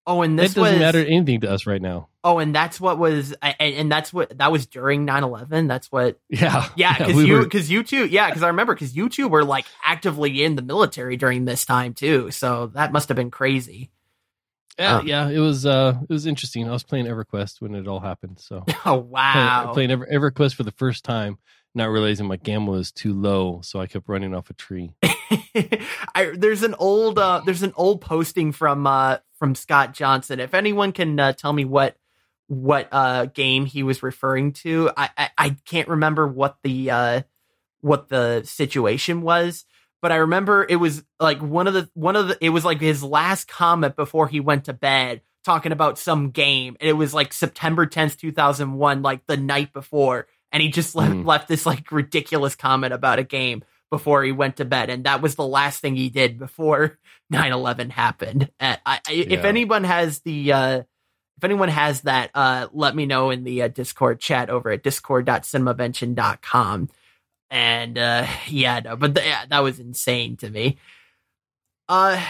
oh, and this That doesn't was, matter anything to us right now. oh, and that's what was, and, and that's what, that was during 9-11. That's what, Yeah, yeah, because we you, because you two, yeah, because I remember, because you two were like actively in the military during this time too. So that must have been crazy. yeah, Oh. yeah. It was uh, it was interesting. I was playing EverQuest when it all happened. So Oh, wow. playing, playing Ever, EverQuest for the first time, not realizing my gamma was too low, so I kept running off a tree. I, there's an old uh, there's an old posting from uh, from Scott Johnson. If anyone can uh, tell me what what uh, game he was referring to, I, I I can't remember what the uh, what the situation was, but I remember it was like one of the one of the it was like his last comment before he went to bed talking about some game, and it was like September 10th, 2001, like the night before, and he just left, Mhm. left this like ridiculous comment about a game before he went to bed, and that was the last thing he did before 9/11 happened. Uh, I, I, If anyone has the uh, if anyone has that, uh, let me know in the uh, Discord chat over at discord.cinemavention.com. And uh, yeah, no, but th- yeah, that was insane to me. Uh,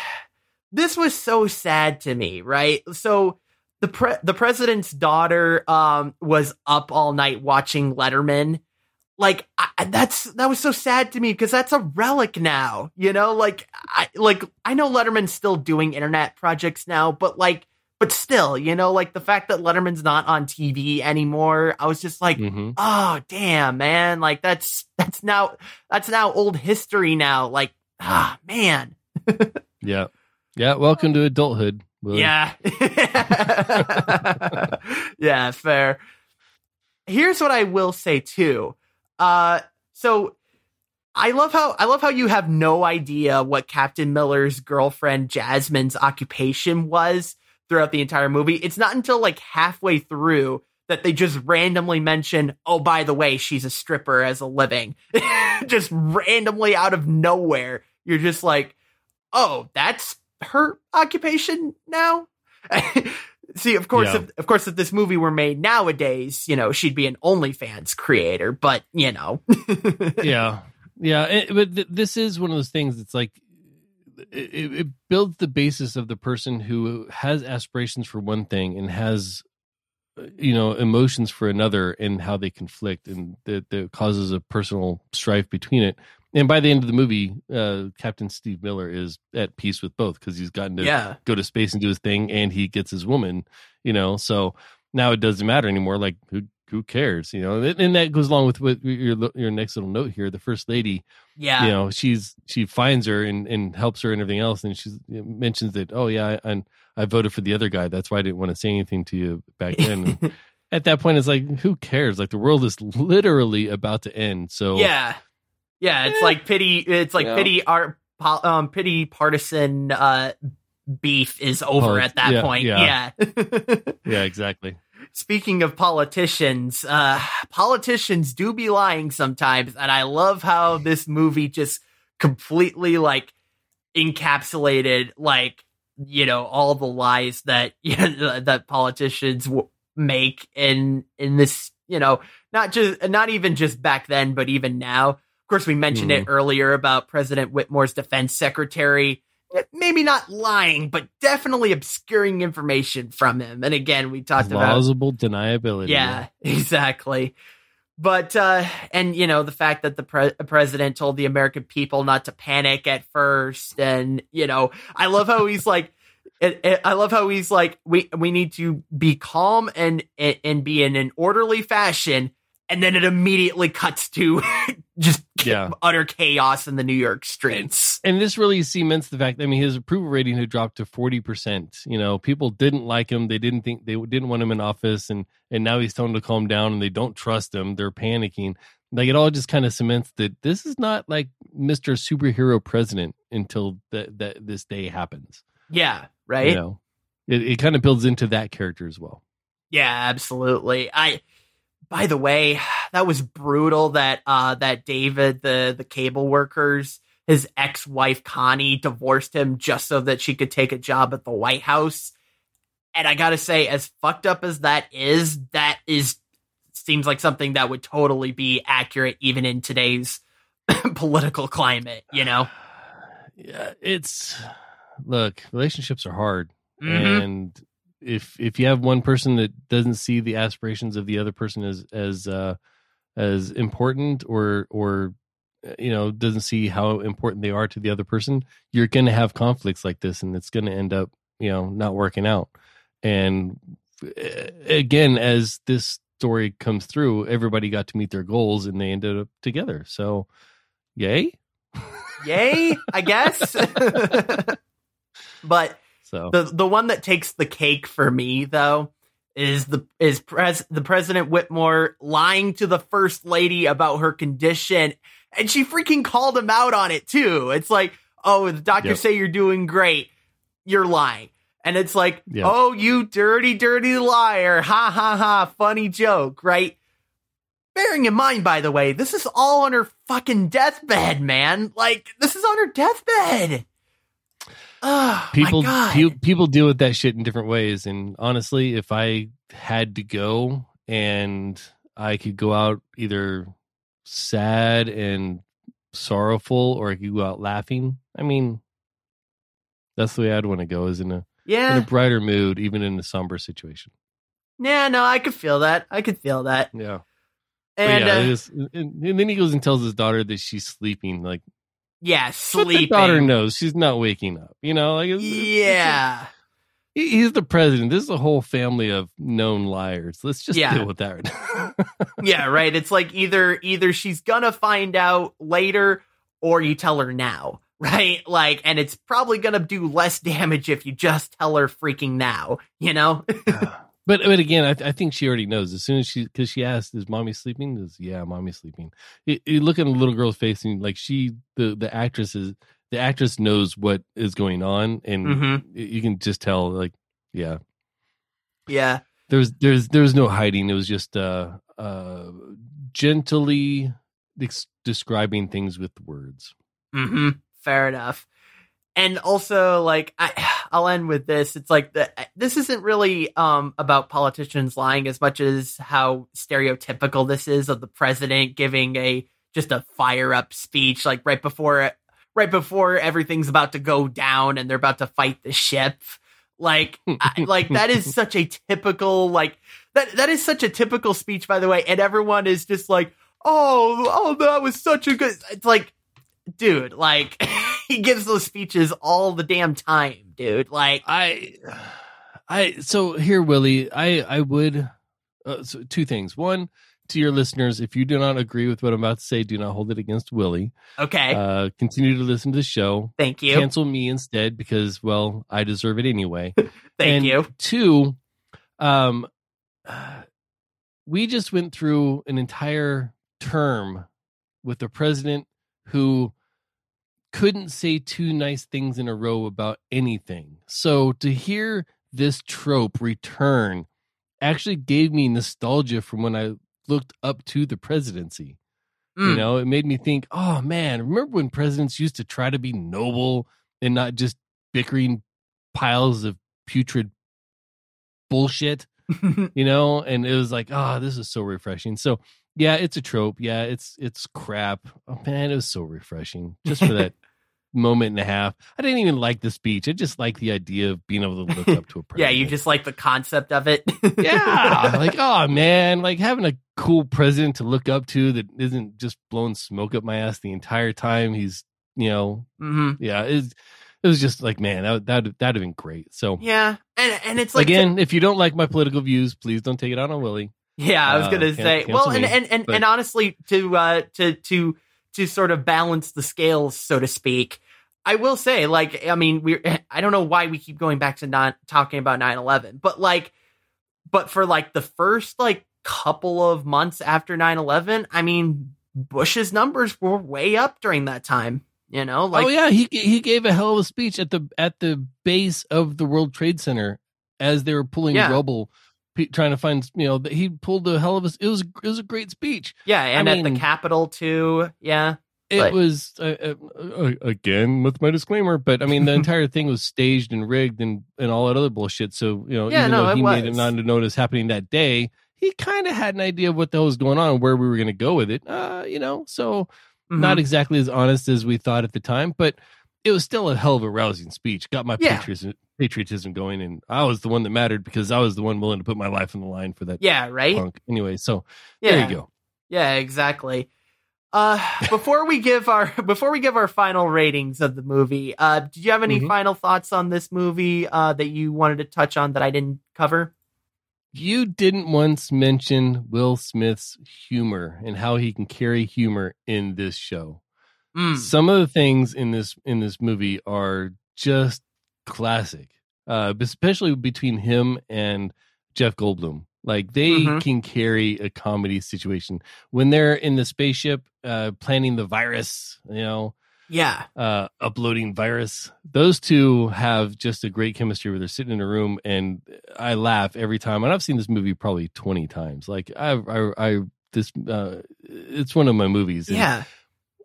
this was so sad to me, right? So the pre- the president's daughter um was up all night watching Letterman. Like I, that's that was so sad to me because that's a relic now, you know. Like I like I know Letterman's still doing internet projects now, but like, but still, you know, like the fact that Letterman's not on TV anymore, I was just like, hmm oh damn man like that's that's now that's now old history now like ah man Yeah. Yeah. Welcome to adulthood. Yeah yeah fair here's what i will say too uh so I love how I love how you have no idea what Captain Hiller's girlfriend Jasmine's occupation was throughout the entire movie. It's not until like halfway through that they just randomly mention, "Oh, by the way, she's a stripper as a living." just randomly out of nowhere. You're just like, "Oh, that's her occupation now?" See, of course, Yeah. if, of course, if this movie were made nowadays, you know, she'd be an OnlyFans creator. But you know, yeah yeah it- but th- this is one of those things it's like it, it builds the basis of the person who has aspirations for one thing and has uh, you know emotions for another and how they conflict and that causes a personal strife between it and by the end of the movie uh captain steve hiller is at peace with both because he's gotten to yeah, go to space and do his thing and he gets his woman you know? So now it doesn't matter anymore like who who cares you know? And and that goes along with what your your next little note here the first lady yeah, you know she's she finds her and and helps her and everything else and she mentions that oh yeah I, and I voted for the other guy that's why I didn't want to say anything to you back then. At that point it's like who cares? Like the world is literally about to end so yeah, yeah. It's Eh. like pity. It's like Yeah. pity. Art, um, pity partisan uh beef is over at that yeah, point. yeah. yeah. yeah exactly Speaking of politicians, uh, politicians do be lying sometimes, and I love how this movie just completely like encapsulated like you know all the lies that that politicians w- make in in this you know not just not even just back then but even now of course we mentioned it earlier about president whitmore's defense secretary. Eh, maybe not lying but definitely obscuring information from him. And again we talked about plausible deniability. Yeah, exactly. But uh and you know the fact that the pre- president told the American people not to panic at first and you know I love how he's like it, it- I love how he's like we we need to be calm and, and be in an orderly fashion and then it immediately cuts to just Yeah. utter chaos in the New York streets. and this really cements the fact. That I mean, his approval rating had dropped to forty percent. You know, people didn't like him. They didn't think they didn't want him in office, and and now he's telling them to calm down, and they don't trust him. They're panicking. Like it all just kind of cements that this is not like Mister Superhero President until that that this day happens. Yeah, right? You know, it it kind of builds into that character as well. Yeah, absolutely. I by the way, that was brutal that uh that David, the the cable workers, his ex-wife Connie divorced him just so that she could take a job at the White House. And I got to say as fucked up as that is, that is seems like something that would totally be accurate even in today's political climate, you know. Yeah, it's look, relationships are hard. Mhm. and if if you have one person that doesn't see the aspirations of the other person as as uh as important or or you know doesn't see how important they are to the other person you're going to have conflicts like this and it's going to end up you know not working out. And uh, again as this story comes through everybody got to meet their goals and they ended up together. So yay? Yay, I guess. but so the the one that takes the cake for me though is the is pres the president Whitmore lying to the first lady about her condition and she freaking called him out on it too. It's like, "Oh, the doctors Yep. say you're doing great. You're lying." And it's like, Yeah. oh, you dirty, dirty liar. Ha ha ha. Funny joke, right? Bearing in mind, by the way, this is all on her fucking deathbed, man. Like, this is on her deathbed. Oh, people pe- people deal with that shit in different ways and honestly if i had to go and i could go out either sad and sorrowful or i could go out laughing i mean that's the way i'd want to go is in a yeah in a brighter mood even in a somber situation Yeah, no, I could feel that. I could feel that. yeah And yeah, uh, is- and, and then he goes and tells his daughter that she's sleeping like yeah, sleeping. but the daughter knows she's not waking up you know like it's- it's- it's Yeah. He's the president. This is a whole family of known liars. Let's just Yeah. deal with that right now. yeah, right. It's like either either she's gonna find out later or you tell her now, right? Like, and it's probably gonna do less damage if you just tell her freaking now, you know? But but again, I, I think she already knows. As soon as she, because she asked, "Is mommy sleeping?" Is yeah, mommy's sleeping. You, you look at the little girl's face, and like she, the the actress is the actress knows what is going on, and hmm you can just tell. Like, yeah, Yeah. there's there's there's no hiding. It was just uh uh gently ex- describing things with words. Mm-hmm. Fair enough. And also, like, I, I'll end with this. It's like the, this isn't really um about politicians lying as much as how stereotypical this is of the president giving a just a fire up speech, like right before right before everything's about to go down and they're about to fight the ship. Like, I, like that is such a typical like that that is such a typical speech, by the way. And everyone is just like, oh, oh, that was such a good. It's like dude, like he gives those speeches all the damn time, dude. Like, I, I so here, Willie. I I would uh, so two things. One, to your listeners, if you do not agree with what I'm about to say, do not hold it against Willie. okay, Uh, continue to listen to the show. thank you, Cancel me instead because, well, I deserve it anyway. thank and you. Two, um, we just went through an entire term with a president who couldn't say two nice things in a row about anything. So to hear this trope return actually gave me nostalgia from when I looked up to the presidency. You Mm. know, it made me think, oh man, remember when presidents used to try to be noble and not just bickering piles of putrid bullshit, you know? And it was like, oh, this is so refreshing. So yeah, it's a trope. Yeah, it's it's crap. Oh man, it was so refreshing just for that moment and a half. I didn't even like the speech. I just like the idea of being able to look up to a president. yeah, you just like the concept of it. yeah, like oh man, like having a cool president to look up to that isn't just blowing smoke up my ass the entire time. He's you know, hmm yeah, it's it was just like man, that that that'd have been great. So Yeah, and and it's like again, if you don't like my political views, please don't take it out on Willie. Yeah, I was Uh, gonna can- say. cancel Well, and me, and and, but- and honestly, to uh, to to to sort of balance the scales, so to speak, I will say, like, I mean, we I don't know why we keep going back to not talking about 9-11, but like, but for like the first like couple of months after 9-11, I mean, Bush's numbers were way up during that time. You know, oh, like oh yeah, he he gave a hell of a speech at the at the base of the World Trade Center as they were pulling Yeah. rubble, trying to find you know he pulled a hell of a. It was it was a great speech. yeah, and I at mean- the Capitol too. Yeah, It But- was uh, uh, uh, again with my disclaimer, but I mean the entire thing was staged and rigged and and all that other bullshit. So you know, Yeah, even no, though he made it was. not to notice happening that day, he kind of had an idea of what the hell was going on and where we were going to go with it. Uh, you know, so Mhm. not exactly as honest as we thought at the time, but it was still a hell of a rousing speech. Got my Yeah. patriotism, patriotism going, and I was the one that mattered because I was the one willing to put my life on the line for that yeah, right. punk. Anyway, so Yeah, there you go. Yeah, exactly. Uh, before we give our before we give our final ratings of the movie, uh, did you have any Mhm. final thoughts on this movie uh, that you wanted to touch on that I didn't cover? You didn't once mention Will Smith's humor and how he can carry humor in this show. Mm. Some of the things in this in this movie are just classic, uh, especially between him and Jeff Goldblum. Like they Mhm. can carry a comedy situation when they're in the spaceship uh, planning the virus. You know, Yeah. uh, uploading virus. Those two have just a great chemistry where they're sitting in a room, and I laugh every time. And I've seen this movie probably twenty times. Like I, I, I this, uh, it's one of my movies. and, Yeah.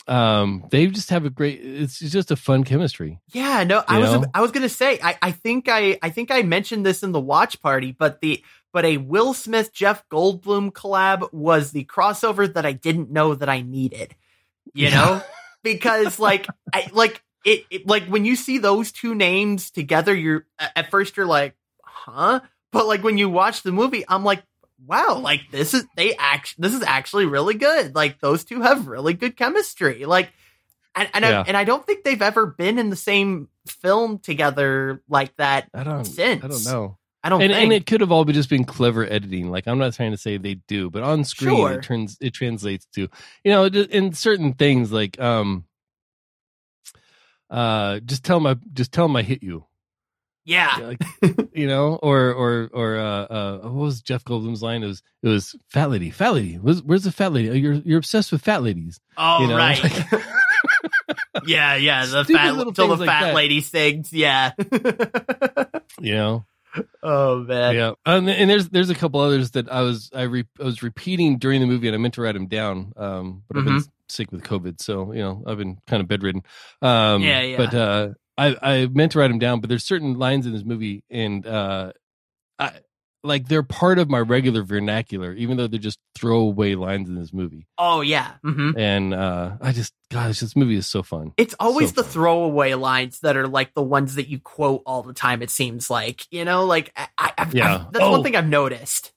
um, they just have a great. It's just a fun chemistry. Yeah, no, I was know? I was gonna say I, I think I I think I mentioned this in the watch party, but the but a Will Smith Jeff Goldblum collab was the crossover that I didn't know that I needed. You know? Because like I like it, it like when you see those two names together, you're at first you're like, huh? But like when you watch the movie, I'm like, wow, like this is they act this is actually really good. Like those two have really good chemistry. Like and and, Yeah. I, and I don't think they've ever been in the same film together like that. I don't. Since. I don't know. I don't and, think. and it could have all been just been clever editing. Like I'm not trying to say they do, but on screen Sure. it turns it translates to you know in certain things like um uh just tell them I just tell them I hit you. yeah, Like, you know, or or or uh, uh what was Jeff Goldblum's line? It was it was fat lady, fat lady. Where's, where's the fat lady? Oh, you're you're obsessed with fat ladies. oh you know? right, yeah, yeah. The Stupid fat little till the like fat that. lady sings. Yeah. You know, oh man. yeah. And, and there's there's a couple others that I was I, re, I was repeating during the movie, and I meant to write them down. Um, but I've been Mm-hmm. sick with COVID, so you know I've been kind of bedridden. Um, Yeah, yeah. But uh, I I meant to write them down, but there's certain lines in this movie, and uh, like they're part of my regular vernacular, even though they're just throwaway lines in this movie. Oh yeah. hmm And uh, I just gosh, this movie is so fun. It's always So the fun. throwaway lines that are like the ones that you quote all the time. It seems like you know, like I, I, I've, Yeah. I've- that's Oh. one thing I've noticed.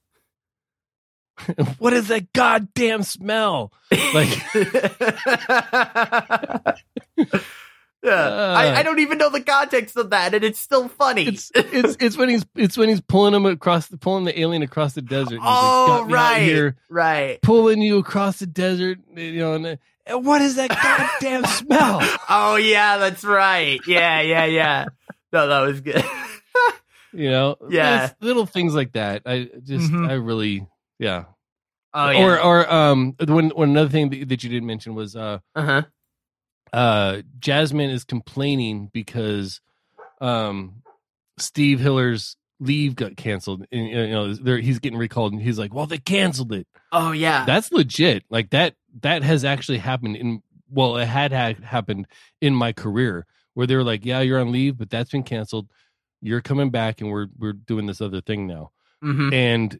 what is that goddamn smell? Like yeah, I, I don't even know the context of that, and it's still funny. it's it's it's when he's it's when he's pulling him across the pulling the alien across the desert. like, oh "Got me out right, here right. pulling you across the desert. You know, and, and what is that goddamn smell? Oh yeah, that's right. Yeah, yeah, yeah. No, that was good. You know, Yeah. Little things like that. I just Mhm. I really yeah. Oh yeah. Or or um one one another thing that, that you didn't mention was uh uh huh. Uh Jasmine is complaining because um Steve Hiller's leave got canceled. And you know he's getting recalled and he's like well they canceled it. Oh yeah. that's legit. Like that that has actually happened in well it had, had happened in my career where they were like yeah you're on leave but that's been canceled. You're coming back and we're we're doing this other thing now. Hmm and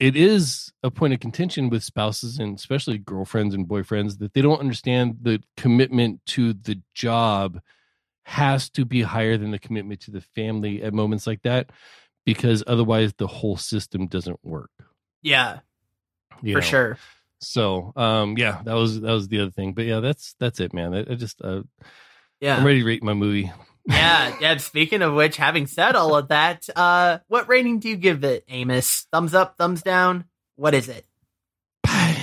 it is a point of contention with spouses and especially girlfriends and boyfriends that they don't understand the commitment to the job has to be higher than the commitment to the family at moments like that because otherwise the whole system doesn't work Yeah, you for know? sure. so um yeah that was that was the other thing but yeah that's that's it man i, I just uh, Yeah. i'm ready to rate my movie yeah, yeah. Speaking of which, having said all of that, uh, what rating do you give it, Amos? Thumbs up, thumbs down? What is it? Bam.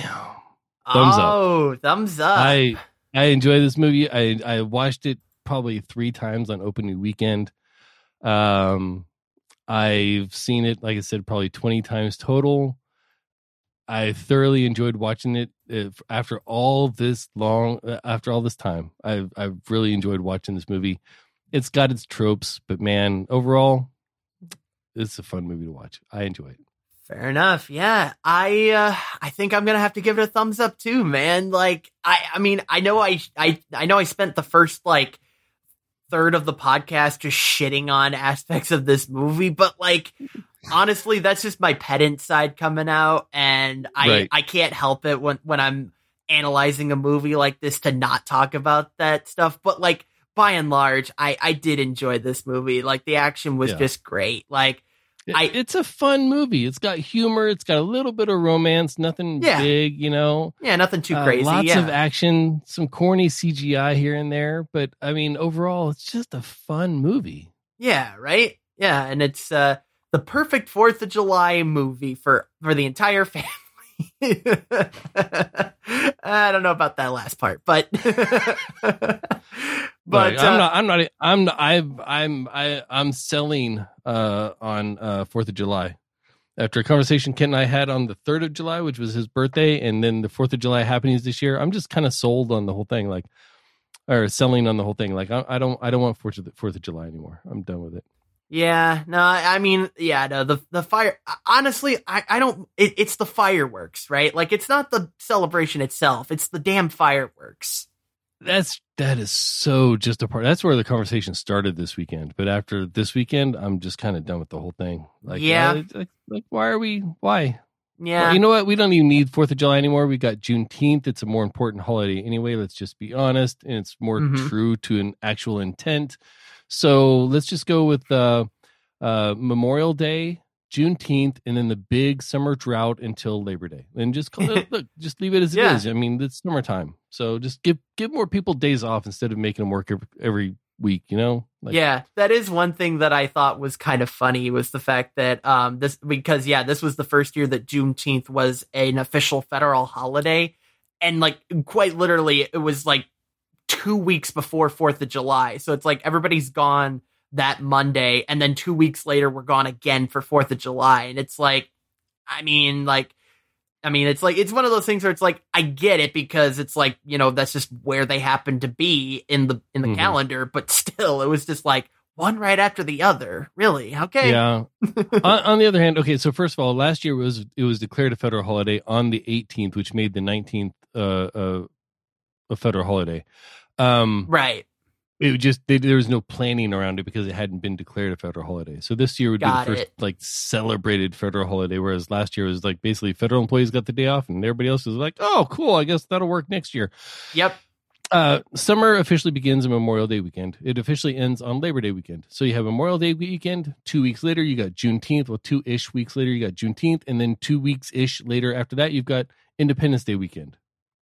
Thumbs up. oh, thumbs up. I I enjoy this movie. I I watched it probably three times on opening weekend. Um, I've seen it, like I said, probably twenty times total. I thoroughly enjoyed watching it after all this long, uh, after all this time. I've I've really enjoyed watching this movie. It's got its tropes, but man, overall, it's a fun movie to watch. I enjoy it. Fair enough. Yeah. I uh I think I'm going to have to give it a thumbs up too, man. Like I I mean, I know I I I know I spent the first like third of the podcast just shitting on aspects of this movie, but like honestly, that's just my pedant side coming out and I Right. I can't help it when when I'm analyzing a movie like this to not talk about that stuff, but like by and large, I I did enjoy this movie. Like the action was Yeah. just great. Like I- it's a fun movie. It's got humor. It's got a little bit of romance. Nothing Yeah. big, you know. yeah, nothing too Uh, crazy. lots yeah. of action, some corny CGI here and there, but I mean, overall, it's just a fun movie. Yeah, right? Yeah, and it's uh the perfect 4th of July movie for for the entire family. I don't know about that last part, but but uh, I'm not. I'm not. I'm. Not, I've. I'm. I. I'm selling uh, on uh, Fourth of July. After a conversation Kent and I had on the third of July, which was his birthday, and then the Fourth of July happenings this year, I'm just kind of sold on the whole thing. Like, or selling on the whole thing. Like I, I don't I don't want Fourth of Fourth of July anymore. I'm done with it. Yeah, no, I mean, yeah, no, the the fire. Honestly, I I don't. It, it's the fireworks, right? Like it's not the celebration itself; it's the damn fireworks. That's that is so just a part. That's where the conversation started this weekend. But after this weekend, I'm just kind of done with the whole thing. Like, Yeah. uh, like, like, why are we? Why? Yeah, Well, you know what? We don't even need Fourth of July anymore. We got Juneteenth. It's a more important holiday anyway. Let's just be honest, and it's more Mhm. true to an actual intent. So let's just go with uh, uh, Memorial Day, Juneteenth, and then the big summer drought until Labor Day, and just call it, look, just leave it as Yeah. it is. I mean, it's summertime, so just give give more people days off instead of making them work every, every week. You know? Like, yeah, that is one thing that I thought was kind of funny was the fact that um this because yeah, this was the first year that Juneteenth was an official federal holiday, and like quite literally, it was like two weeks before Fourth of July. So it's like everybody's gone that Monday, and then two weeks later we're gone again for Fourth of July, and it's like, I mean, like. I mean, it's like it's one of those things where it's like I get it because it's like you know that's just where they happen to be in the in the Mhm. calendar, but still, it was just like one right after the other. Really? Okay. Yeah. on, on the other hand, okay. So first of all, last year was it was declared a federal holiday on the 18th, which made the 19th uh, uh, a federal holiday. Um, Right. It just they, there was no planning around it because it hadn't been declared a federal holiday. So this year would Got be the first it. like celebrated federal holiday, whereas last year was like basically federal employees got the day off and everybody else was like, oh, cool, I guess that'll work next year. Yep. Uh, summer officially begins on Memorial Day weekend. It officially ends on Labor Day weekend. So you have Memorial Day weekend. Two weeks later, you got Juneteenth. Well, two ish weeks later, you got Juneteenth, and then two weeks ish later after that, you've got Independence Day weekend.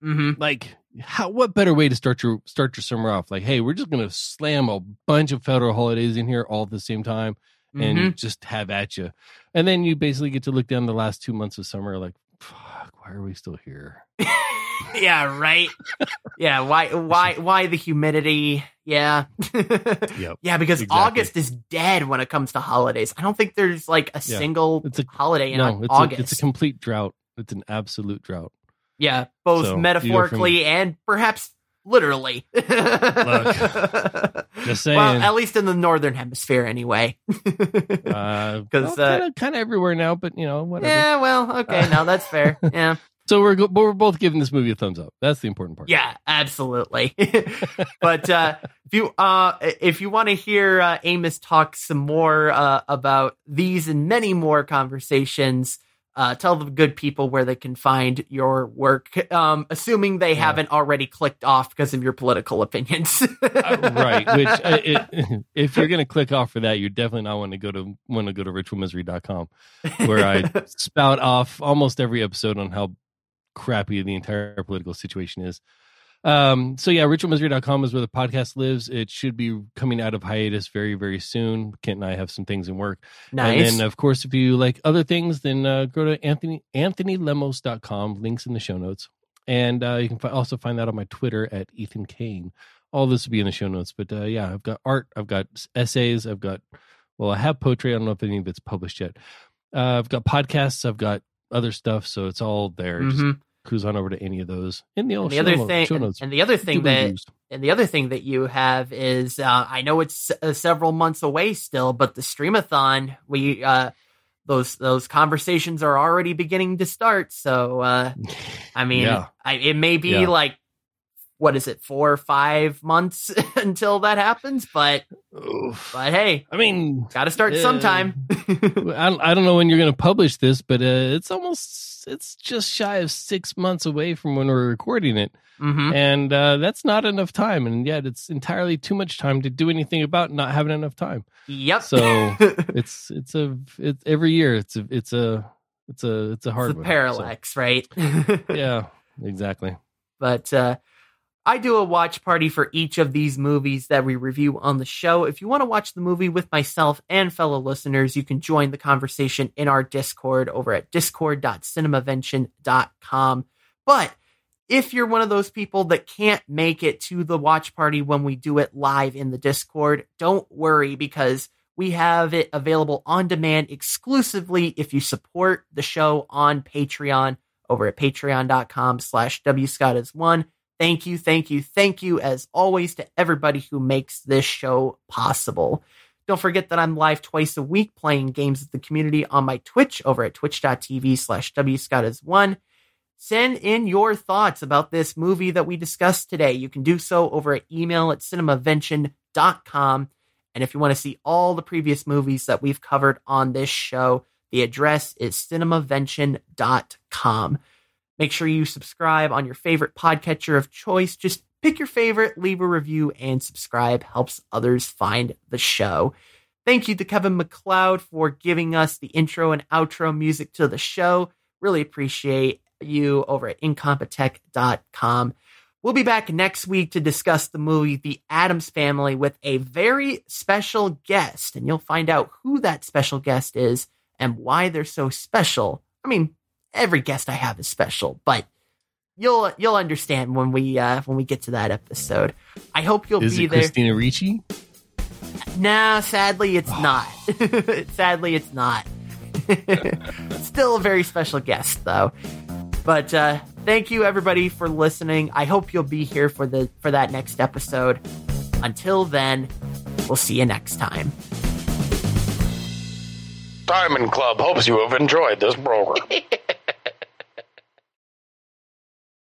Mm-hmm. Like, how? What better way to start your start your summer off? Like, hey, we're just gonna slam a bunch of federal holidays in here all at the same time and hmm just have at you, and then you basically get to look down the last two months of summer like. Fuck, why are we still here? yeah. Right. yeah. Why? Why? Why the humidity? Yeah. Yep. Yeah, because exactly. August is dead when it comes to holidays. I don't think there's like a Yeah. single It's a- holiday in no, it's August. a, it's a complete drought. It's an absolute drought. Yeah, both So, metaphorically and perhaps literally. Just Well, at least in the northern hemisphere, anyway. Uh, 'Cause, well, uh, kind of everywhere now, but you know whatever. yeah, well, okay, now that's fair. Yeah, So we're go- but we're both giving this movie a thumbs up. That's the important part. yeah, absolutely. but uh, if you uh, if you want to hear uh, Amos talk some more uh, about these and many more conversations, uh, tell the good people where they can find your work. Um, assuming they Yeah. haven't already clicked off because of your political opinions. Uh, right. Which uh, it, if you're going to click off for that, you're definitely not want to go to want to go to ritualmisery.com where I spout off almost every episode on how crappy the entire political situation is. Um, so yeah, ritualmisery.com is where the podcast lives. It should be coming out of hiatus very, very soon. Kent and I have some things in work. nice. And then, of course, if you like other things, then uh, go to Anthony AnthonyLemos.com. Links in the show notes. And uh, you can fi- also find that on my Twitter at Ethan Kane. All this will be in the show notes. But uh, yeah, I've got art, I've got essays, I've got, well, I have poetry. I don't know if any of it's published yet. Uh, I've got podcasts, I've got other stuff. So it's all there. Just Mhm. Cruise on over to any of those in the, And the other notes- thing, and, notes. and the other thing that reviews. And the other thing that you have is, uh, I know it's uh, several months away still, but the streamathon, we, uh, those, those conversations are already beginning to start. So, uh, I mean, Yeah. I, it may be Yeah. like, what is it, four or five months until that happens, but, Oof. but hey, I mean, gotta start Uh, sometime. I don't, I don't know when you're to publish this, but uh, it's almost it's just shy of six months away from when we're recording it, hmm and uh, that's not enough time, and yet it's entirely too much time to do anything about not having enough time. Yep. So it's it's a it's every year it's a it's a it's a it's a hard it's a one. parallax, right? Yeah, exactly. but uh, I do a watch party for each of these movies that we review on the show. If you want to watch the movie with myself and fellow listeners, you can join the conversation in our Discord over at discord.cinemavention.com. But if you're one of those people that can't make it to the watch party when we do it live in the Discord, don't worry because we have it available on demand exclusively if you support the show on Patreon over at patreon.com slash wscott is one. Thank you, thank you, thank you, as always, to everybody who makes this show possible. Don't forget that I'm live twice a week playing games with the community on my Twitch over at twitch.tv slash wscottis1. Send in your thoughts about this movie that we discussed today. You can do so over at email at cinemavention.com. And if you want to see all the previous movies that we've covered on this show, the address is cinemavention.com. Make sure you subscribe on your favorite podcatcher of choice. Just pick your favorite, leave a review, and subscribe helps others find the show. Thank you to Kevin MacLeod for giving us the intro and outro music to the show. Really appreciate you over at incompetech.com. We'll be back next week to discuss the movie The Addams Family with a very special guest, and you'll find out who that special guest is and why they're so special. I mean, every guest I have is special, but you'll you'll understand when we uh, when we get to that episode. I hope you'll Is be it there. Christina Ricci? No, sadly, it's not. sadly, it's not. Still a very special guest, though. But uh, thank you, everybody, for listening. I hope you'll be here for the for that next episode. Until then, we'll see you next time. Diamond Club hopes you have enjoyed this program.